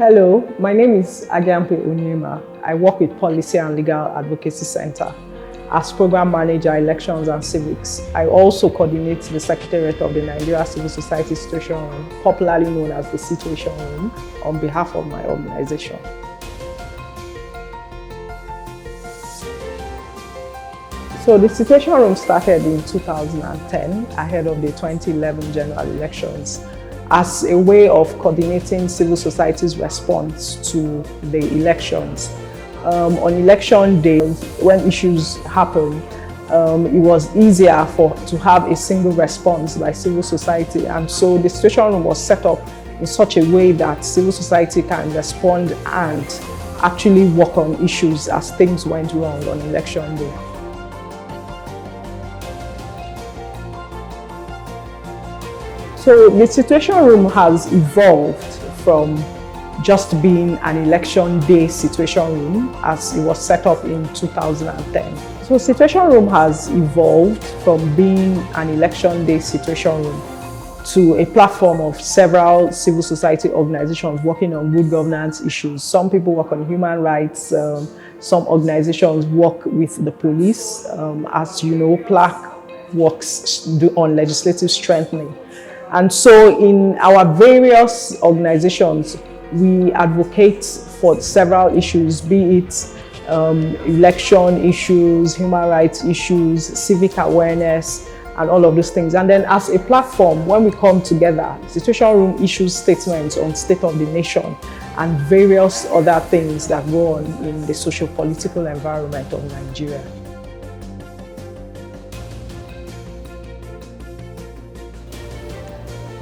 Hello, my name is Agianpe Onyema. I work with Policy and Legal Advocacy Center as Program Manager, Elections and Civics. I also coordinate the Secretariat of the Nigeria Civil Society Situation Room, popularly known as the Situation Room, on behalf of my organization. So the Situation Room started in 2010 ahead of the 2011 general elections as a way of coordinating civil society's response to the elections. Um, on election day, when issues happen, um, it was easier for to have a single response by civil society, and so the situation was set up in such a way that civil society can respond and actually work on issues as things went wrong on election day. So the Situation Room has evolved from just being an election day situation room as it was set up in 2010. So Situation Room has evolved from being an election day situation room to a platform of several civil society organizations working on good governance issues. Some people work on human rights, um, some organizations work with the police. Um, as you know, PLAC works on legislative strengthening. And so in our various organizations, we advocate for several issues, be it um, election issues, human rights issues, civic awareness, and all of those things. And then as a platform, when we come together, Situation Room issues statements on state of the nation and various other things that go on in the socio-political environment of Nigeria.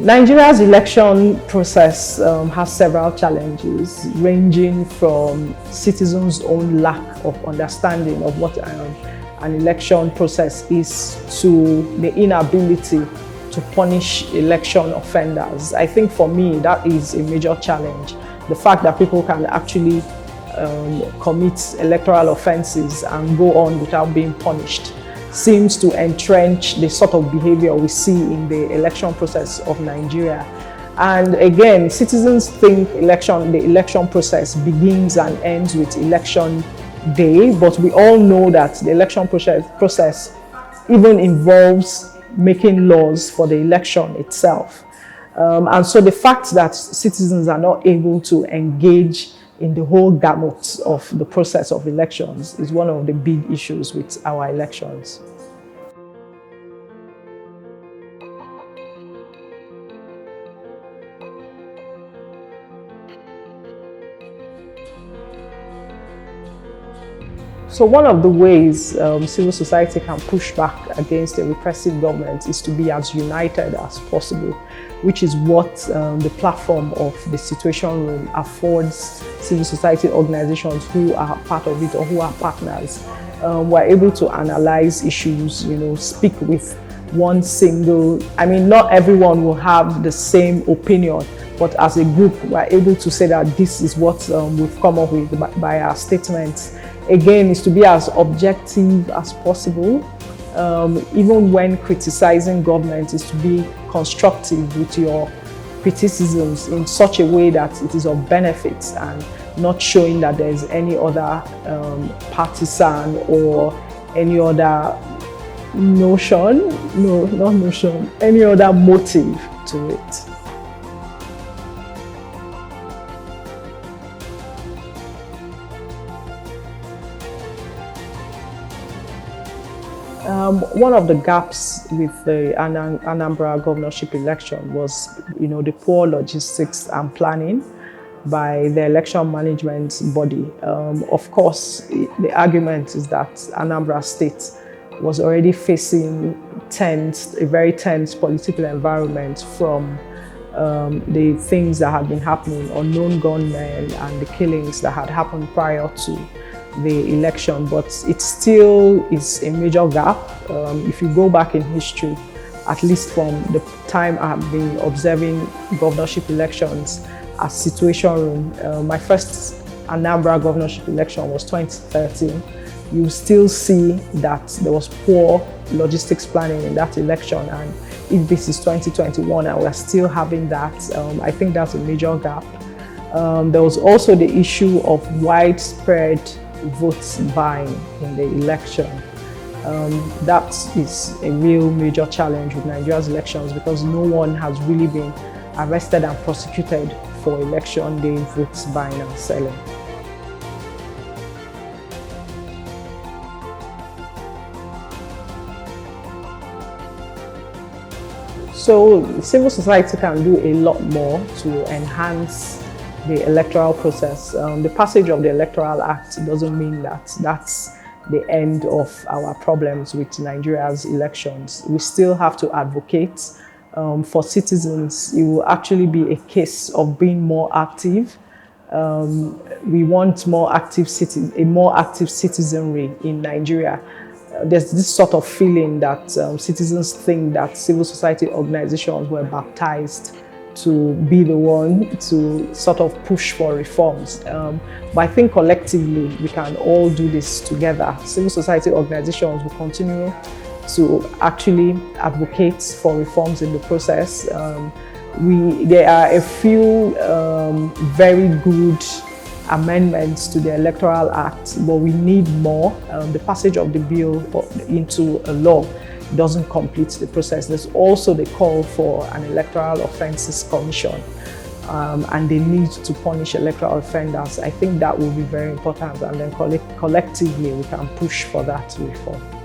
Nigeria's election process um, has several challenges, ranging from citizens' own lack of understanding of what um, an election process is to the inability to punish election offenders. I think for me, that is a major challenge. The fact that people can actually um, commit electoral offenses and go on without being punished seems to entrench the sort of behavior we see in the election process of Nigeria. And again, citizens think election, the election process begins and ends with election day, but we all know that the election process, process even involves making laws for the election itself. Um, and so the fact that citizens are not able to engage in the whole gamut of the process of elections is one of the big issues with our elections. So one of the ways um, civil society can push back against a repressive government is to be as united as possible, which is what um, the platform of the Situation Room affords civil society organizations who are part of it or who are partners. Um, we're able to analyze issues, you know, speak with one single, I mean, not everyone will have the same opinion, but as a group, we're able to say that this is what um, we've come up with by, by our statements again is to be as objective as possible. Um, even when criticizing government is to be constructive with your criticisms in such a way that it is of benefit and not showing that there is any other um, partisan or any other notion, no, not notion, any other motive to it. Um, one of the gaps with the Anambra governorship election was, you know, the poor logistics and planning by the election management body. Um, of course, the argument is that Anambra State was already facing tense, a very tense political environment from um, the things that had been happening, unknown gunmen and the killings that had happened prior to the election, but it still is a major gap. Um, if you go back in history, at least from the time I've been observing governorship elections as situation room, uh, my first Anambra governorship election was 2013. You still see that there was poor logistics planning in that election, and if this is 2021 and we're still having that, um, I think that's a major gap. Um, there was also the issue of widespread votes buying in the election. Um, that is a real major challenge with Nigeria's elections because no one has really been arrested and prosecuted for election day votes buying and selling. So civil society can do a lot more to enhance the electoral process. Um, the passage of the Electoral Act doesn't mean that that's the end of our problems with Nigeria's elections. We still have to advocate um, for citizens. It will actually be a case of being more active. Um, we want more active citi- a more active citizenry in Nigeria. Uh, there's this sort of feeling that um, citizens think that civil society organizations were baptized to be the one to sort of push for reforms. Um, but I think collectively we can all do this together. Civil society organizations will continue to actually advocate for reforms in the process. Um, we, there are a few um, very good amendments to the Electoral Act, but we need more. Um, the passage of the bill into a law doesn't complete the process. There's also the call for an electoral offences commission. Um, and they need to punish electoral offenders. I think that will be very important, and then collectively we can push for that reform.